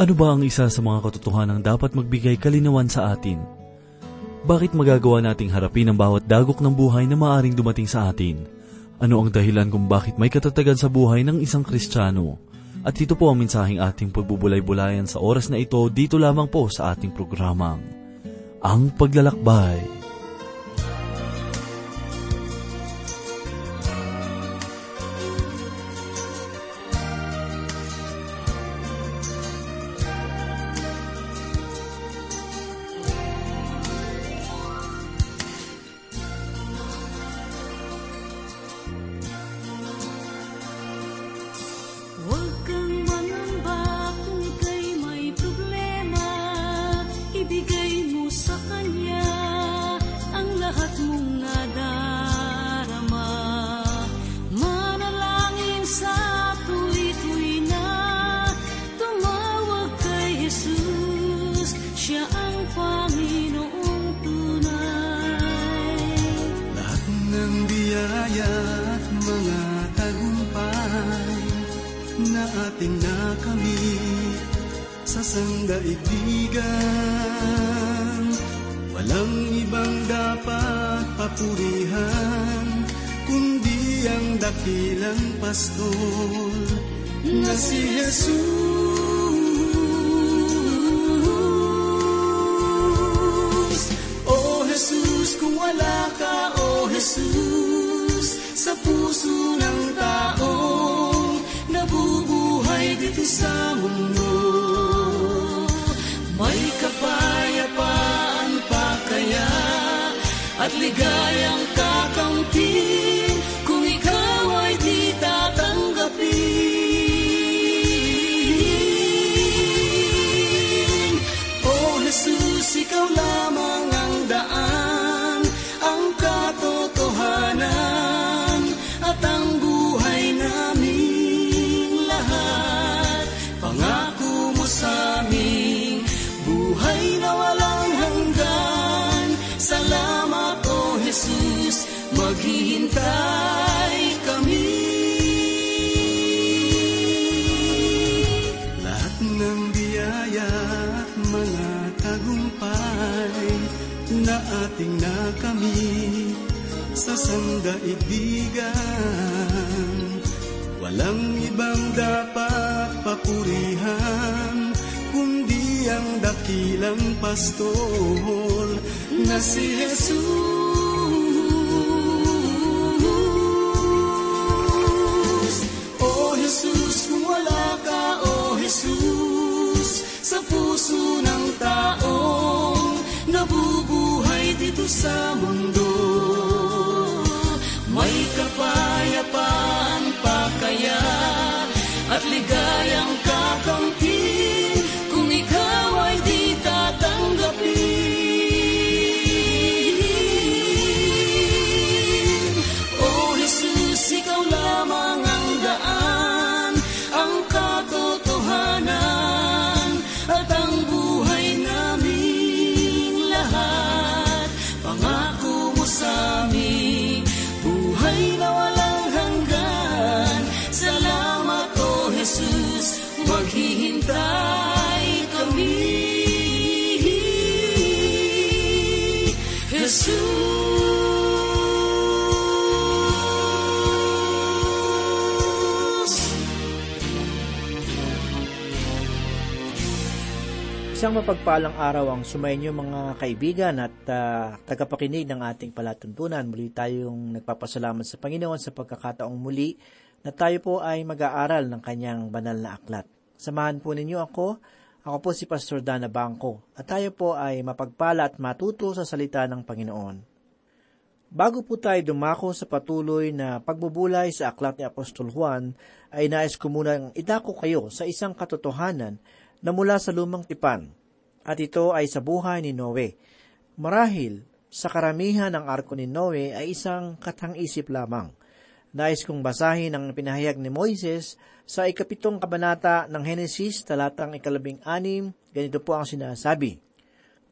Ano ba ang isa sa mga katotohanang dapat magbigay kalinawan sa atin? Bakit magagawa nating harapin ang bawat dagok ng buhay na maaring dumating sa atin? Ano ang dahilan kung bakit may katatagan sa buhay ng isang Kristiyano? At ito po ang mensaheng ating pagbubulay-bulayan sa oras na ito dito lamang po sa ating programang, Ang Paglalakbay. Pastol na si Jesus. Oh Jesus, kung wala ka, oh Jesus, sa puso ng taong nabubuhay dito sa mundo. May kapayapaan pa kaya at ligayang pastol na si Jesus. Oh Jesus, kung ka, oh Jesus, sa puso ng taong nabubuhay dito sa mundo. Isang mapagpalang araw ang sumainyo mga kaibigan at ah, tagapakinig ng ating palatuntunan. Muli tayong nagpapasalamat sa Panginoon sa pagkakataong muli na tayo po ay mag-aaral ng kanyang banal na aklat. Samahan po ninyo ako. Ako po si Pastor Dana Bangko at tayo po ay mapagpala at matuto sa salita ng Panginoon. Bago po tayo dumako sa patuloy na pagbubulay sa aklat ni Apostol Juan, ay nais ko munang idako kayo sa isang katotohanan na mula sa lumang tipan, at ito ay sa buhay ni Noe. Marahil, sa karamihan ng arko ni Noe ay isang katang-isip lamang. Nais kong basahin ang pinahayag ni Moises sa ikapitong kabanata ng Henesis talatang ikalabing anim, ganito po ang sinasabi.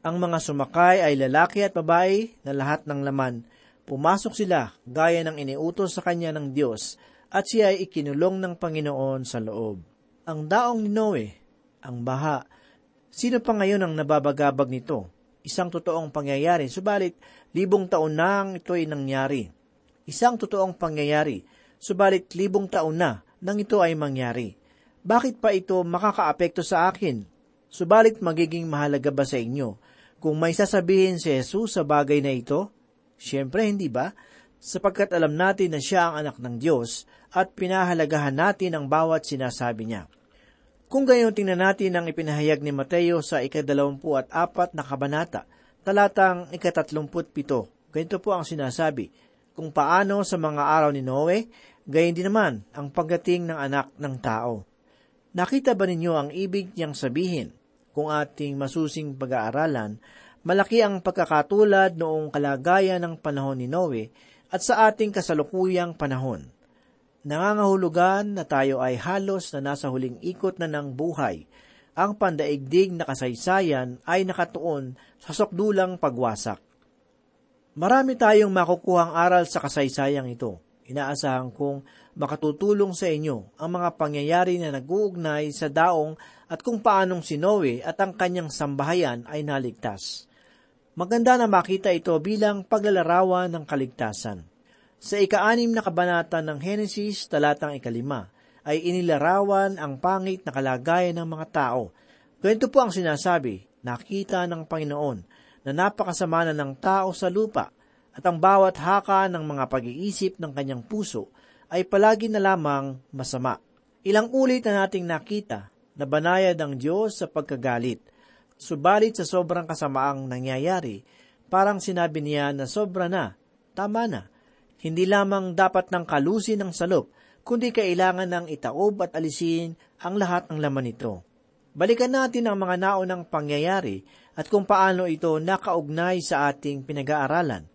Ang mga sumakay ay lalaki at babae na lahat ng laman. Pumasok sila gaya ng iniutos sa kanya ng Diyos at siya ay ikinulong ng Panginoon sa loob. Ang daong ni Noe ang baha. Sino pa ngayon ang nababagabag nito? Isang totoong pangyayari, subalit libong taon nang ito ay nangyari. Isang totoong pangyayari, subalit libong taon na nang ito ay mangyari. Bakit pa ito makakaapekto sa akin? Subalit magiging mahalaga ba sa inyo kung may sasabihin si Jesus sa bagay na ito? Siyempre hindi ba? Sapagkat alam natin na siya ang anak ng Diyos at pinahalagahan natin ang bawat sinasabi niya. Kung gayon tingnan natin ang ipinahayag ni Mateo sa ikadalawampu at apat na kabanata, talatang ikatatlumput pito. Ganito po ang sinasabi, kung paano sa mga araw ni Noe, gayon din naman ang pagdating ng anak ng tao. Nakita ba ninyo ang ibig niyang sabihin? Kung ating masusing pag-aaralan, malaki ang pagkakatulad noong kalagayan ng panahon ni Noe at sa ating kasalukuyang panahon. Nangangahulugan na tayo ay halos na nasa huling ikot na ng buhay. Ang pandaigdig na kasaysayan ay nakatuon sa sokdulang pagwasak. Marami tayong makukuhang aral sa kasaysayang ito. Inaasahan kong makatutulong sa inyo ang mga pangyayari na nag-uugnay sa daong at kung paanong si Noe at ang kanyang sambahayan ay naligtas. Maganda na makita ito bilang paglalarawan ng kaligtasan. Sa ika-anim na kabanata ng Genesis, talatang ikalima, ay inilarawan ang pangit na kalagayan ng mga tao. Ganito po ang sinasabi, nakita ng Panginoon na napakasama na ng tao sa lupa at ang bawat haka ng mga pag-iisip ng kanyang puso ay palagi na lamang masama. Ilang ulit na nating nakita na banayad ang Diyos sa pagkagalit. Subalit sa sobrang kasamaang nangyayari, parang sinabi niya na sobra na, tama na, hindi lamang dapat ng kalusin ng salop, kundi kailangan ng itaob at alisin ang lahat ng laman nito. Balikan natin ang mga naunang pangyayari at kung paano ito nakaugnay sa ating pinag-aaralan.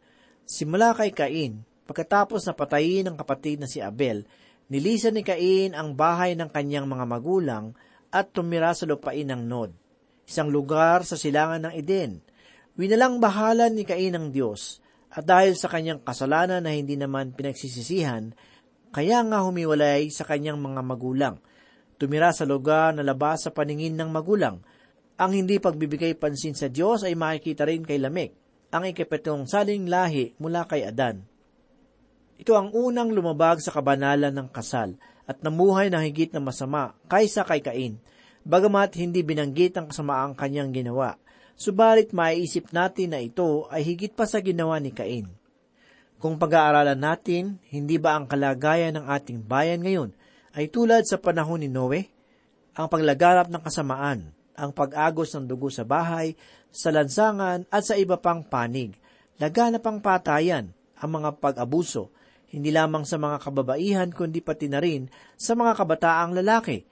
Simula kay Cain, pagkatapos na patayin ng kapatid na si Abel, nilisan ni Cain ang bahay ng kanyang mga magulang at tumira sa lupain ng Nod, isang lugar sa silangan ng Eden. Winalang bahala ni Cain ng Diyos at dahil sa kanyang kasalanan na hindi naman pinagsisisihan, kaya nga humiwalay sa kanyang mga magulang. Tumira sa lugar na labas sa paningin ng magulang. Ang hindi pagbibigay pansin sa Diyos ay makikita rin kay Lamek, ang ikapitong saling lahi mula kay Adan. Ito ang unang lumabag sa kabanalan ng kasal at namuhay ng higit na masama kaysa kay Cain, bagamat hindi binanggit ang kasamaang kanyang ginawa. Subalit maiisip natin na ito ay higit pa sa ginawa ni Cain. Kung pag-aaralan natin, hindi ba ang kalagayan ng ating bayan ngayon ay tulad sa panahon ni Noe? Ang paglaganap ng kasamaan, ang pag-agos ng dugo sa bahay, sa lansangan at sa iba pang panig, laganap ang patayan, ang mga pag-abuso, hindi lamang sa mga kababaihan kundi pati na rin sa mga kabataang lalaki,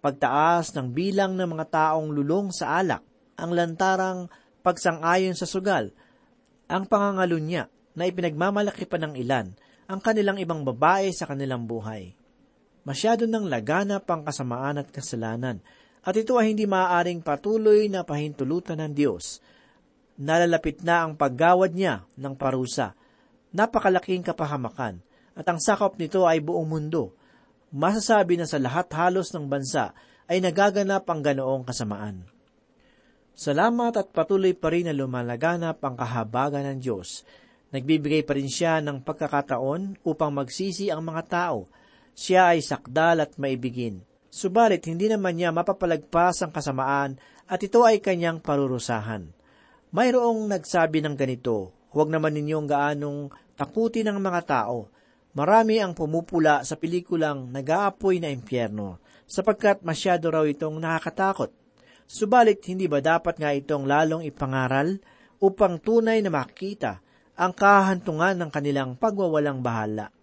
pagtaas ng bilang ng mga taong lulong sa alak, ang lantarang pagsang-ayon sa sugal, ang pangangalunya na ipinagmamalaki pa ng ilan ang kanilang ibang babae sa kanilang buhay. Masyado ng laganap ang kasamaan at kasalanan, at ito ay hindi maaaring patuloy na pahintulutan ng Diyos. Nalalapit na ang paggawad niya ng parusa. Napakalaking kapahamakan, at ang sakop nito ay buong mundo. Masasabi na sa lahat halos ng bansa ay nagaganap ang ganoong kasamaan. Salamat at patuloy pa rin na lumalaganap ang kahabagan ng Diyos. Nagbibigay pa rin siya ng pagkakataon upang magsisi ang mga tao. Siya ay sakdal at maibigin. Subalit hindi naman niya mapapalagpas ang kasamaan at ito ay kanyang parurusahan. Mayroong nagsabi ng ganito, huwag naman ninyong gaanong takutin ng mga tao. Marami ang pumupula sa pelikulang nag-aapoy na impyerno, sapagkat masyado raw itong nakakatakot. Subalit hindi ba dapat nga itong lalong ipangaral upang tunay na makita ang kahantungan ng kanilang pagwawalang bahala?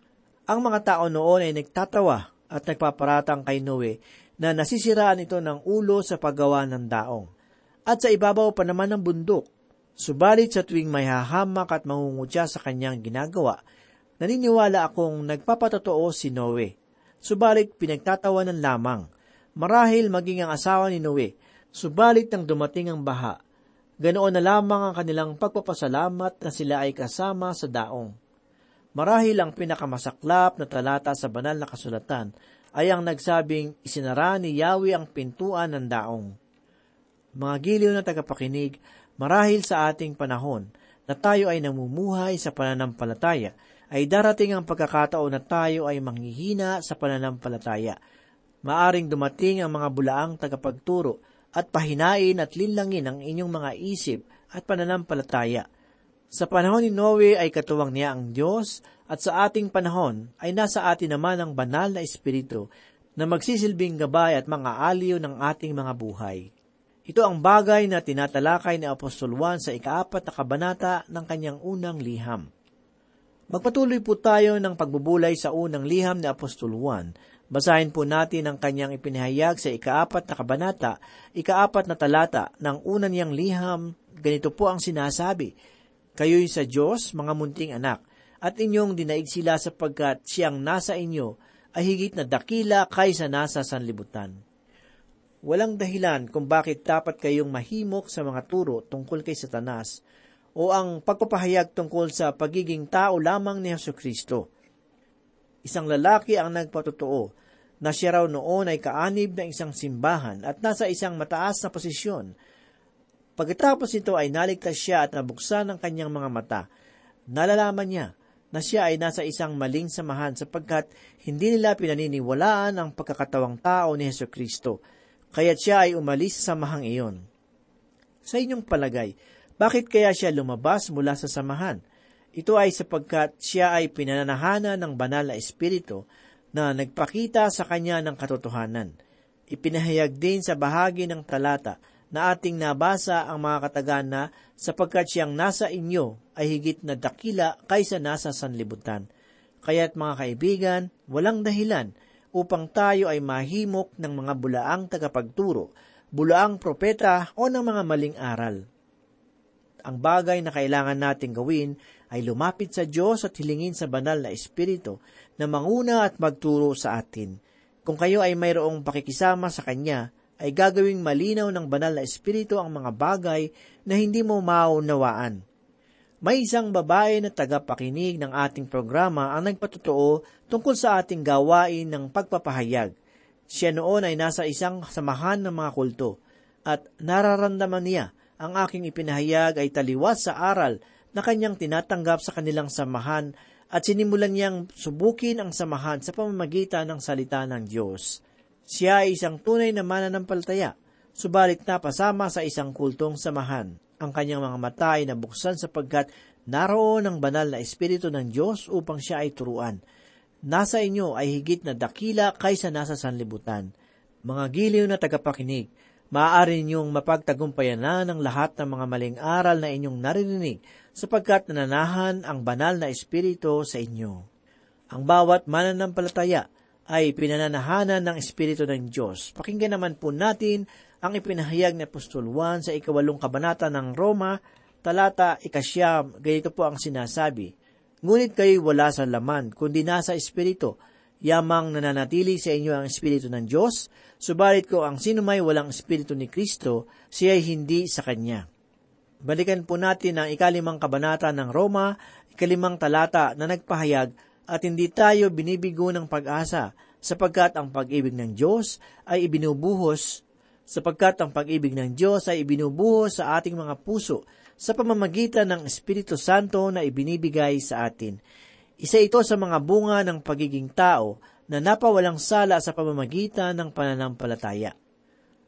Ang mga tao noon ay nagtatawa at nagpaparatang kay Noe na nasisiraan ito ng ulo sa paggawa ng daong. At sa ibabaw pa naman ng bundok, subalit sa tuwing may hahamak at mangungutya sa kanyang ginagawa, naniniwala akong nagpapatotoo si Noe. Subalit pinagtatawanan lamang. Marahil maging ang asawa ni Noe Subalit nang dumating ang baha, ganoon na lamang ang kanilang pagpapasalamat na sila ay kasama sa daong. Marahil ang pinakamasaklap na talata sa banal na kasulatan ay ang nagsabing isinara ni Yahweh ang pintuan ng daong. Mga giliw na tagapakinig, marahil sa ating panahon na tayo ay namumuhay sa pananampalataya, ay darating ang pagkakataon na tayo ay manghihina sa pananampalataya. Maaring dumating ang mga bulaang tagapagturo at pahinain at linlangin ang inyong mga isip at pananampalataya. Sa panahon ni Noe ay katuwang niya ang Diyos at sa ating panahon ay nasa atin naman ang banal na Espiritu na magsisilbing gabay at mga aliw ng ating mga buhay. Ito ang bagay na tinatalakay ni Apostol Juan sa ikaapat na kabanata ng kanyang unang liham. Magpatuloy po tayo ng pagbubulay sa unang liham ni Apostol Juan. Basahin po natin ang kanyang ipinahayag sa ikaapat na kabanata, ikaapat na talata ng unang niyang liham. Ganito po ang sinasabi, Kayo'y sa Diyos, mga munting anak, at inyong dinaig sila sapagkat siyang nasa inyo ay higit na dakila kaysa nasa sanlibutan. Walang dahilan kung bakit dapat kayong mahimok sa mga turo tungkol kay Satanas o ang pagpapahayag tungkol sa pagiging tao lamang ni Heso Kristo. Isang lalaki ang nagpatotoo na siya raw noon ay kaanib ng isang simbahan at nasa isang mataas na posisyon. Pagkatapos nito ay naligtas siya at nabuksan ang kanyang mga mata. Nalalaman niya na siya ay nasa isang maling samahan sapagkat hindi nila pinaniniwalaan ang pagkakatawang tao ni Heso Kristo, kaya't siya ay umalis sa samahang iyon. Sa inyong palagay, bakit kaya siya lumabas mula sa samahan? Ito ay sapagkat siya ay pinananahanan ng banal na espiritu na nagpakita sa kanya ng katotohanan. Ipinahayag din sa bahagi ng talata na ating nabasa ang mga katagan na sapagkat siyang nasa inyo ay higit na dakila kaysa nasa sanlibutan. Kaya't mga kaibigan, walang dahilan upang tayo ay mahimok ng mga bulaang tagapagturo, bulaang propeta o ng mga maling aral ang bagay na kailangan nating gawin ay lumapit sa Diyos at hilingin sa banal na Espiritu na manguna at magturo sa atin. Kung kayo ay mayroong pakikisama sa Kanya, ay gagawing malinaw ng banal na Espiritu ang mga bagay na hindi mo maunawaan. May isang babae na tagapakinig ng ating programa ang nagpatotoo tungkol sa ating gawain ng pagpapahayag. Siya noon ay nasa isang samahan ng mga kulto at nararamdaman niya ang aking ipinahayag ay taliwas sa aral na kanyang tinatanggap sa kanilang samahan at sinimulan niyang subukin ang samahan sa pamamagitan ng salita ng Diyos. Siya ay isang tunay na mananampalataya, subalit napasama sa isang kultong samahan. Ang kanyang mga mata ay nabuksan sapagkat naroon ang banal na Espiritu ng Diyos upang siya ay turuan. Nasa inyo ay higit na dakila kaysa nasa sanlibutan. Mga giliw na tagapakinig, maaari ninyong mapagtagumpayan na ng lahat ng mga maling aral na inyong naririnig sapagkat nananahan ang banal na Espiritu sa inyo. Ang bawat mananampalataya ay pinananahanan ng Espiritu ng Diyos. Pakinggan naman po natin ang ipinahayag ni Apostol Juan sa ikawalong kabanata ng Roma, talata ikasyam, ganito po ang sinasabi, Ngunit kayo wala sa laman, kundi nasa Espiritu, yamang nananatili sa inyo ang Espiritu ng Diyos, subalit ko ang sino may walang Espiritu ni Kristo, siya ay hindi sa Kanya. Balikan po natin ang ikalimang kabanata ng Roma, ikalimang talata na nagpahayag at hindi tayo binibigo ng pag-asa sapagkat ang pag-ibig ng Diyos ay ibinubuhos sapagkat ang pag-ibig ng Diyos ay ibinubuhos sa ating mga puso sa pamamagitan ng Espiritu Santo na ibinibigay sa atin. Isa ito sa mga bunga ng pagiging tao na napawalang sala sa pamamagitan ng pananampalataya.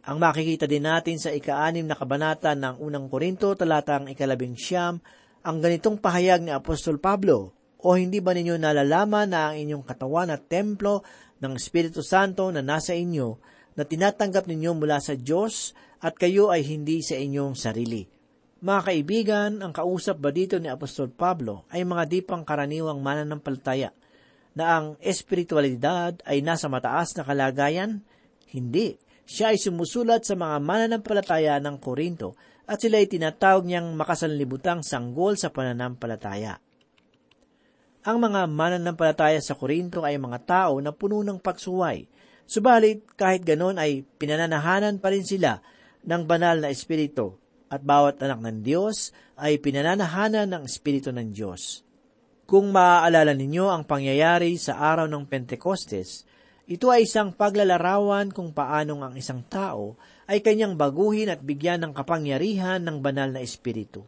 Ang makikita din natin sa ika-anim na kabanata ng unang Korinto talatang ikalabing siyam, ang ganitong pahayag ni Apostol Pablo, O hindi ba ninyo nalalaman na ang inyong katawan at templo ng Espiritu Santo na nasa inyo, na tinatanggap ninyo mula sa Diyos at kayo ay hindi sa inyong sarili? Mga kaibigan, ang kausap ba dito ni Apostol Pablo ay mga di pang karaniwang mananampalataya na ang espiritualidad ay nasa mataas na kalagayan? Hindi. Siya ay sumusulat sa mga mananampalataya ng Korinto at sila ay tinatawag niyang makasanlibutang sanggol sa pananampalataya. Ang mga mananampalataya sa Korinto ay mga tao na puno ng pagsuway. Subalit, kahit ganon ay pinananahanan pa rin sila ng banal na espiritu at bawat anak ng Diyos ay pinananahanan ng Espiritu ng Diyos. Kung maaalala ninyo ang pangyayari sa araw ng Pentecostes, Ito ay isang paglalarawan kung paanong ang isang tao ay kanyang baguhin at bigyan ng kapangyarihan ng banal na espiritu.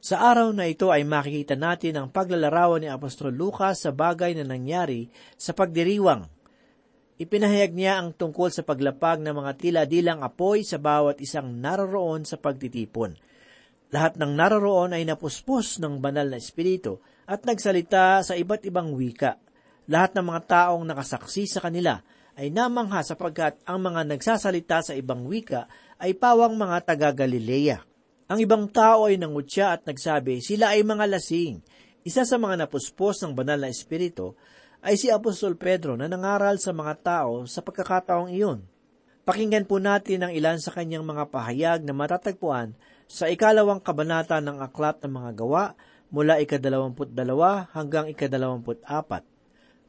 Sa araw na ito ay makikita natin ang paglalarawan ni Apostol Lucas sa bagay na nangyari sa pagdiriwang. Ipinahayag niya ang tungkol sa paglapag ng mga tila-dilang apoy sa bawat isang naroroon sa pagtitipon. Lahat ng naroroon ay napuspos ng banal na espiritu at nagsalita sa iba't ibang wika. Lahat ng mga taong nakasaksi sa kanila ay namangha sapagkat ang mga nagsasalita sa ibang wika ay pawang mga taga-Galilea. Ang ibang tao ay nangutya at nagsabi, sila ay mga lasing. Isa sa mga napuspos ng banal na espiritu ay si Apostol Pedro na nangaral sa mga tao sa pagkakataong iyon. Pakinggan po natin ang ilan sa kanyang mga pahayag na matatagpuan sa ikalawang kabanata ng Aklat ng Mga Gawa mula ikadalawamput dalawa hanggang ikadalawamput apat.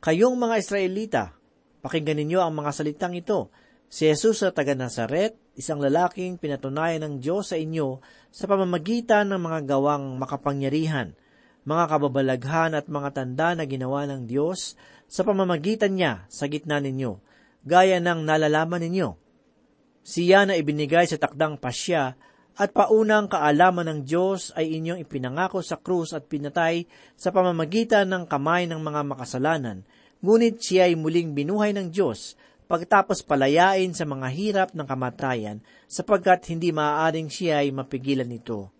Kayong mga Israelita, pakinggan ninyo ang mga salitang ito. Si Jesus sa taga Nazaret, isang lalaking pinatunayan ng Diyos sa inyo sa pamamagitan ng mga gawang makapangyarihan, mga kababalaghan at mga tanda na ginawa ng Diyos sa pamamagitan niya sa gitna ninyo, gaya ng nalalaman ninyo. Siya na ibinigay sa takdang pasya at paunang kaalaman ng Diyos ay inyong ipinangako sa krus at pinatay sa pamamagitan ng kamay ng mga makasalanan, ngunit siya ay muling binuhay ng Diyos pagtapos palayain sa mga hirap ng kamatayan sapagkat hindi maaaring siya ay mapigilan nito.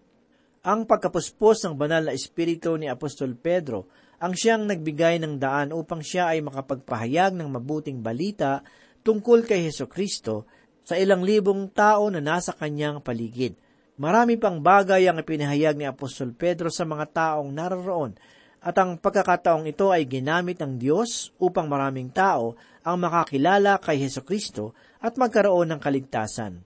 Ang pagkapuspos ng banal na espiritu ni Apostol Pedro ang siyang nagbigay ng daan upang siya ay makapagpahayag ng mabuting balita tungkol kay Heso Kristo sa ilang libong tao na nasa kanyang paligid. Marami pang bagay ang ipinahayag ni Apostol Pedro sa mga taong naroroon at ang pagkakataong ito ay ginamit ng Diyos upang maraming tao ang makakilala kay Heso Kristo at magkaroon ng kaligtasan.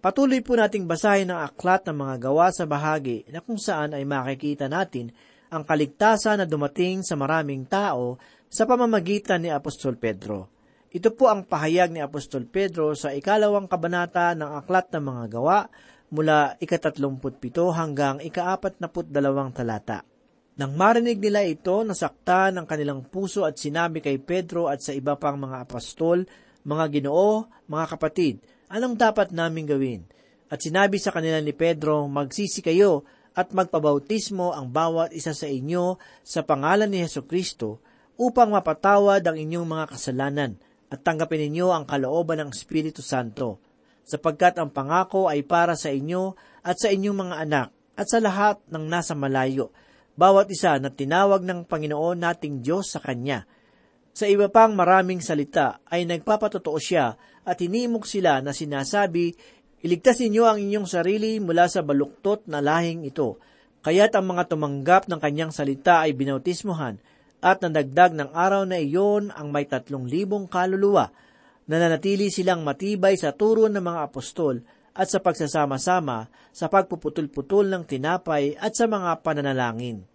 Patuloy po nating basahin ang aklat ng mga gawa sa bahagi na kung saan ay makikita natin ang kaligtasan na dumating sa maraming tao sa pamamagitan ni Apostol Pedro. Ito po ang pahayag ni Apostol Pedro sa ikalawang kabanata ng aklat ng mga gawa mula ikatatlumputpito hanggang ikaapat na dalawang talata. Nang marinig nila ito, nasakta ng kanilang puso at sinabi kay Pedro at sa iba pang mga apostol, mga ginoo, mga kapatid, anong dapat naming gawin? At sinabi sa kanila ni Pedro, magsisi kayo at magpabautismo ang bawat isa sa inyo sa pangalan ni Heso Kristo upang mapatawad ang inyong mga kasalanan at tanggapin ninyo ang kalooban ng Espiritu Santo, sapagkat ang pangako ay para sa inyo at sa inyong mga anak at sa lahat ng nasa malayo, bawat isa na tinawag ng Panginoon nating Diyos sa Kanya. Sa iba pang maraming salita ay nagpapatotoo siya at hinimok sila na sinasabi, Iligtas ninyo ang inyong sarili mula sa baluktot na lahing ito. Kaya't ang mga tumanggap ng kanyang salita ay binautismohan at nadagdag ng araw na iyon ang may tatlong libong kaluluwa na nanatili silang matibay sa turo ng mga apostol at sa pagsasama-sama sa pagpuputol-putol ng tinapay at sa mga pananalangin.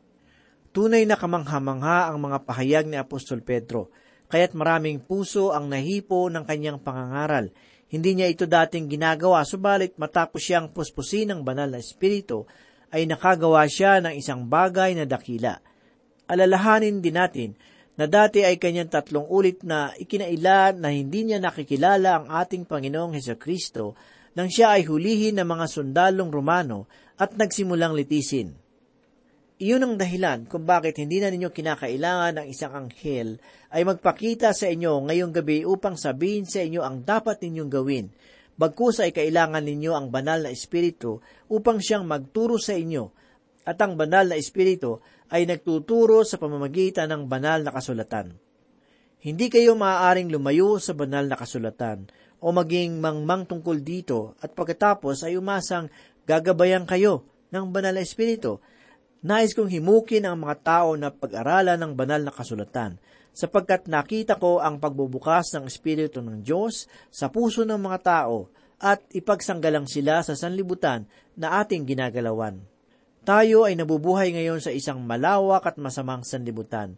Tunay na kamangha-mangha ang mga pahayag ni Apostol Pedro, kaya't maraming puso ang nahipo ng kanyang pangangaral. Hindi niya ito dating ginagawa, subalit matapos siyang puspusin ng banal na espiritu, ay nakagawa siya ng isang bagay na dakila. Alalahanin din natin na dati ay kanyang tatlong ulit na ikinaila na hindi niya nakikilala ang ating Panginoong Heso Kristo nang siya ay hulihin ng mga sundalong Romano at nagsimulang litisin. Iyon ang dahilan kung bakit hindi na ninyo kinakailangan ng isang anghel ay magpakita sa inyo ngayong gabi upang sabihin sa inyo ang dapat ninyong gawin. Bagkus ay kailangan ninyo ang banal na espiritu upang siyang magturo sa inyo at ang banal na espiritu ay nagtuturo sa pamamagitan ng banal na kasulatan. Hindi kayo maaaring lumayo sa banal na kasulatan o maging mangmang tungkol dito at pagkatapos ay umasang gagabayan kayo ng banal na espiritu. Nais kong himukin ang mga tao na pag-aralan ng banal na kasulatan sapagkat nakita ko ang pagbubukas ng Espiritu ng Diyos sa puso ng mga tao at ipagsanggalang sila sa sanlibutan na ating ginagalawan. Tayo ay nabubuhay ngayon sa isang malawak at masamang sanlibutan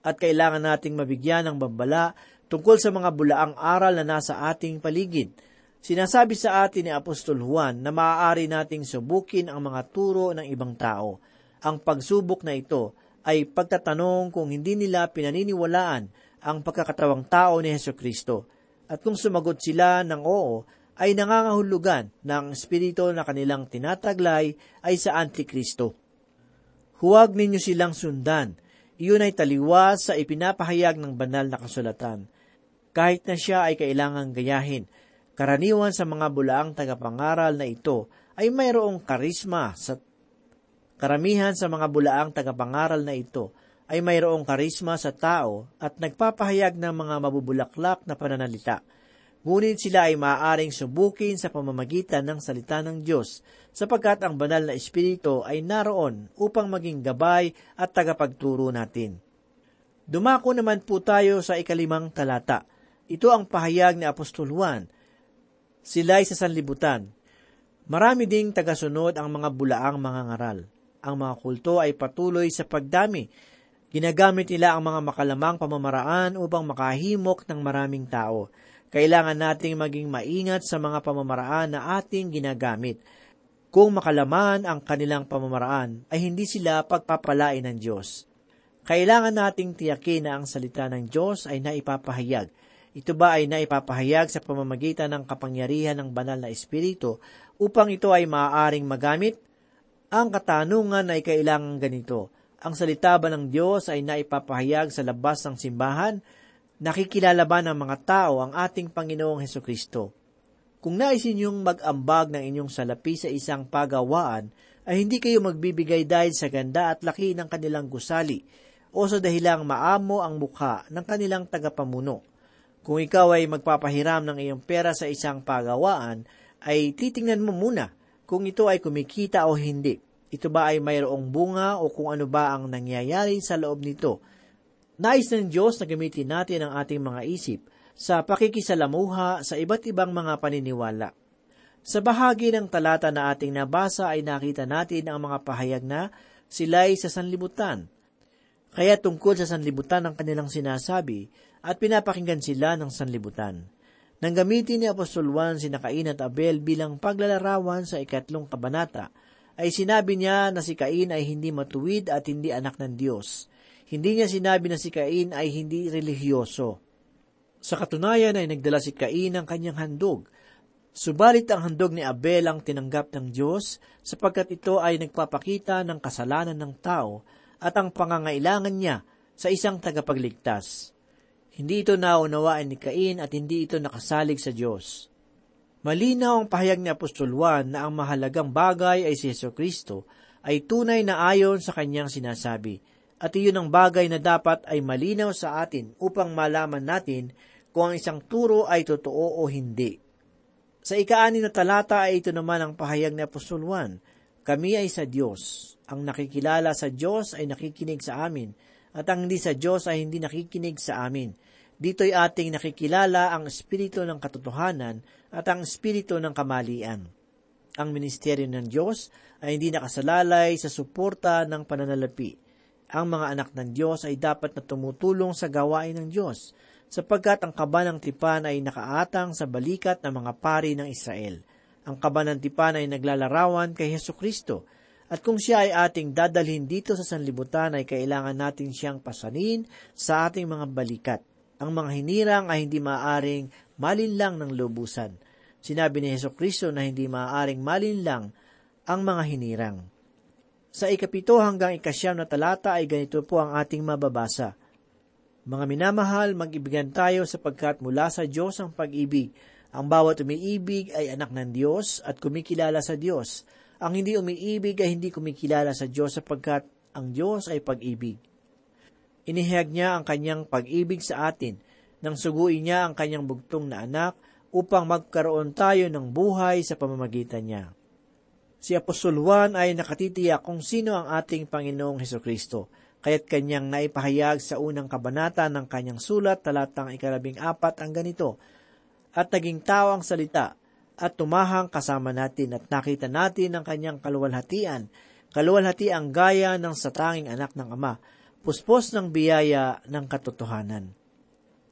at kailangan nating mabigyan ng babala tungkol sa mga bulaang aral na nasa ating paligid. Sinasabi sa atin ni Apostol Juan na maaari nating subukin ang mga turo ng ibang tao. Ang pagsubok na ito ay pagtatanong kung hindi nila pinaniniwalaan ang pagkakatawang tao ni Heso Kristo. At kung sumagot sila ng oo, ay nangangahulugan ng espiritu na kanilang tinataglay ay sa Antikristo. Huwag ninyo silang sundan. Iyon ay taliwas sa ipinapahayag ng banal na kasulatan. Kahit na siya ay kailangang gayahin, karaniwan sa mga bulaang tagapangaral na ito ay mayroong karisma sa Karamihan sa mga bulaang tagapangaral na ito ay mayroong karisma sa tao at nagpapahayag ng mga mabubulaklak na pananalita. Ngunit sila ay maaaring subukin sa pamamagitan ng salita ng Diyos, sapagkat ang banal na Espiritu ay naroon upang maging gabay at tagapagturo natin. Dumako naman po tayo sa ikalimang talata. Ito ang pahayag ni Apostol Juan. Sila'y sa sanlibutan. Marami ding tagasunod ang mga bulaang mga ngaral ang mga kulto ay patuloy sa pagdami. Ginagamit nila ang mga makalamang pamamaraan upang makahimok ng maraming tao. Kailangan nating maging maingat sa mga pamamaraan na ating ginagamit. Kung makalaman ang kanilang pamamaraan, ay hindi sila pagpapalain ng Diyos. Kailangan nating tiyakin na ang salita ng Diyos ay naipapahayag. Ito ba ay naipapahayag sa pamamagitan ng kapangyarihan ng banal na Espiritu upang ito ay maaaring magamit ang katanungan ay kailangan ganito. Ang salita ba ng Diyos ay naipapahayag sa labas ng simbahan? Nakikilala ba ng mga tao ang ating Panginoong Heso Kristo? Kung nais inyong mag-ambag ng inyong salapi sa isang pagawaan, ay hindi kayo magbibigay dahil sa ganda at laki ng kanilang gusali o sa dahilang maamo ang mukha ng kanilang tagapamuno. Kung ikaw ay magpapahiram ng iyong pera sa isang pagawaan, ay titingnan mo muna kung ito ay kumikita o hindi. Ito ba ay mayroong bunga o kung ano ba ang nangyayari sa loob nito. Nais ng Diyos na gamitin natin ang ating mga isip sa pakikisalamuha sa iba't ibang mga paniniwala. Sa bahagi ng talata na ating nabasa ay nakita natin ang mga pahayag na sila'y sa sanlibutan. Kaya tungkol sa sanlibutan ang kanilang sinasabi at pinapakinggan sila ng sanlibutan nang gamitin ni Apostol Juan si Cain at Abel bilang paglalarawan sa ikatlong kabanata, ay sinabi niya na si Cain ay hindi matuwid at hindi anak ng Diyos. Hindi niya sinabi na si Cain ay hindi relihiyoso. Sa katunayan ay nagdala si Cain ng kanyang handog, Subalit ang handog ni Abel ang tinanggap ng Diyos sapagkat ito ay nagpapakita ng kasalanan ng tao at ang pangangailangan niya sa isang tagapagligtas. Hindi ito naunawaan ni Cain at hindi ito nakasalig sa Diyos. Malinaw ang pahayag ni Apostol Juan na ang mahalagang bagay ay si Yeso Kristo ay tunay na ayon sa kanyang sinasabi. At iyon ang bagay na dapat ay malinaw sa atin upang malaman natin kung ang isang turo ay totoo o hindi. Sa ikaani na talata ay ito naman ang pahayag ni Apostol Juan. Kami ay sa Diyos. Ang nakikilala sa Diyos ay nakikinig sa amin, at ang hindi sa Diyos ay hindi nakikinig sa amin Dito'y ating nakikilala ang espiritu ng katotohanan at ang espiritu ng kamalian. Ang ministeryo ng Diyos ay hindi nakasalalay sa suporta ng pananalapi. Ang mga anak ng Diyos ay dapat na tumutulong sa gawain ng Diyos, sapagkat ang kaba ng tipan ay nakaatang sa balikat ng mga pari ng Israel. Ang kaba ng tipan ay naglalarawan kay Heso Kristo, at kung siya ay ating dadalhin dito sa sanlibutan ay kailangan natin siyang pasanin sa ating mga balikat ang mga hinirang ay hindi maaaring malinlang ng lubusan. Sinabi ni Heso Kristo na hindi maaaring malinlang ang mga hinirang. Sa ikapito hanggang ikasyam na talata ay ganito po ang ating mababasa. Mga minamahal, mag-ibigan tayo sapagkat mula sa Diyos ang pag-ibig. Ang bawat umiibig ay anak ng Diyos at kumikilala sa Diyos. Ang hindi umiibig ay hindi kumikilala sa Diyos sapagkat ang Diyos ay pag-ibig. Inihayag niya ang kanyang pag-ibig sa atin nang suguin niya ang kanyang bugtong na anak upang magkaroon tayo ng buhay sa pamamagitan niya. Si Apostol Juan ay nakatitiyak kung sino ang ating Panginoong Heso Kristo, kaya't kanyang naipahayag sa unang kabanata ng kanyang sulat talatang ikalabing apat ang ganito, At naging tao ang salita, at tumahang kasama natin at nakita natin ang kanyang kaluwalhatian, kaluwalhati ang gaya ng satanging anak ng Ama, puspos ng biyaya ng katotohanan.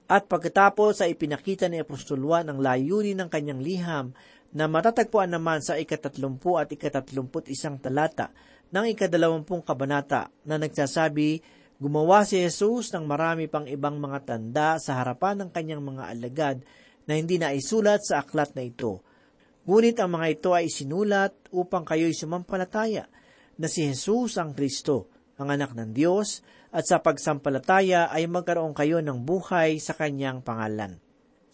At pagkatapos ay ipinakita ni Apostol Juan ang layunin ng kanyang liham na matatagpuan naman sa ikatatlumpu at ikatatlumput isang talata ng ikadalawampung kabanata na nagsasabi, Gumawa si Jesus ng marami pang ibang mga tanda sa harapan ng kanyang mga alagad na hindi na isulat sa aklat na ito. Ngunit ang mga ito ay sinulat upang kayo'y sumampalataya na si Jesus ang Kristo, ang anak ng Diyos, at sa pagsampalataya ay magkaroon kayo ng buhay sa kanyang pangalan.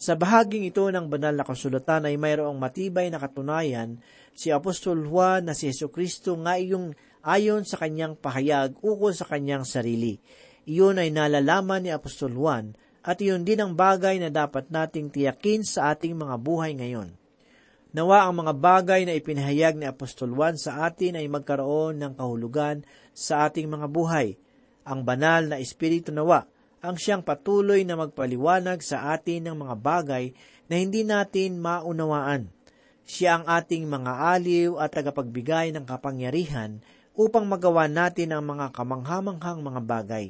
Sa bahaging ito ng banal na kasulatan ay mayroong matibay na katunayan si Apostol Juan na si Yesu Kristo nga iyong ayon sa kanyang pahayag ukol sa kanyang sarili. Iyon ay nalalaman ni Apostol Juan at iyon din ang bagay na dapat nating tiyakin sa ating mga buhay ngayon. Nawa ang mga bagay na ipinahayag ni Apostol Juan sa atin ay magkaroon ng kahulugan sa ating mga buhay. Ang banal na Espiritu nawa ang siyang patuloy na magpaliwanag sa atin ng mga bagay na hindi natin maunawaan. Siya ang ating mga aliw at tagapagbigay ng kapangyarihan upang magawa natin ang mga kamanghamanghang mga bagay.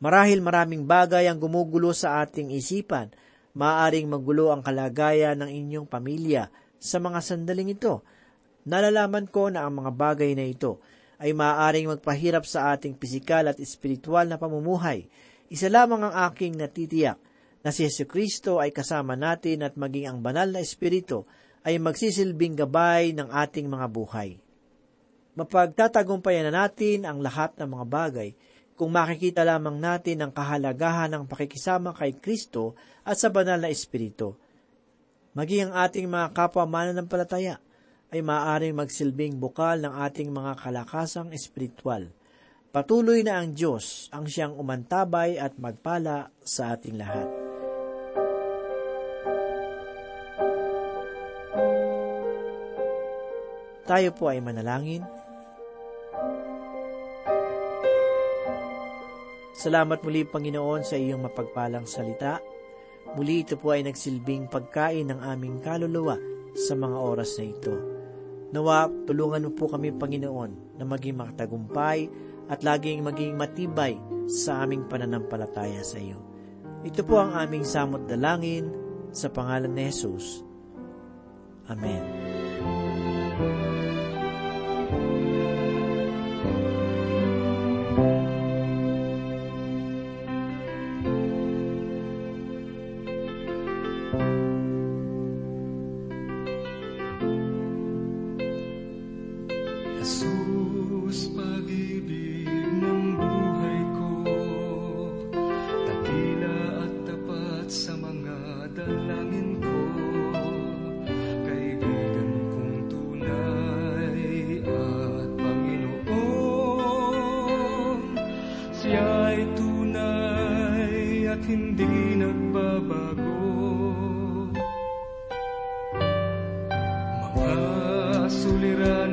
Marahil maraming bagay ang gumugulo sa ating isipan, maaring magulo ang kalagayan ng inyong pamilya sa mga sandaling ito. Nalalaman ko na ang mga bagay na ito ay maaaring magpahirap sa ating pisikal at espiritual na pamumuhay. Isa lamang ang aking natitiyak na si Yesu Kristo ay kasama natin at maging ang banal na espiritu ay magsisilbing gabay ng ating mga buhay mapagtatagumpayan na natin ang lahat ng mga bagay kung makikita lamang natin ang kahalagahan ng pakikisama kay Kristo at sa banal na Espiritu. Maging ang ating mga kapwa mananampalataya ay maaaring magsilbing bukal ng ating mga kalakasang espiritual. Patuloy na ang Diyos ang siyang umantabay at magpala sa ating lahat. Tayo po ay manalangin. Salamat muli, Panginoon, sa iyong mapagpalang salita. Muli ito po ay nagsilbing pagkain ng aming kaluluwa sa mga oras na ito. Nawa, tulungan mo po kami, Panginoon, na maging makatagumpay at laging maging matibay sa aming pananampalataya sa iyo. Ito po ang aming samot dalangin sa pangalan ni Jesus. Amen. Kagalakan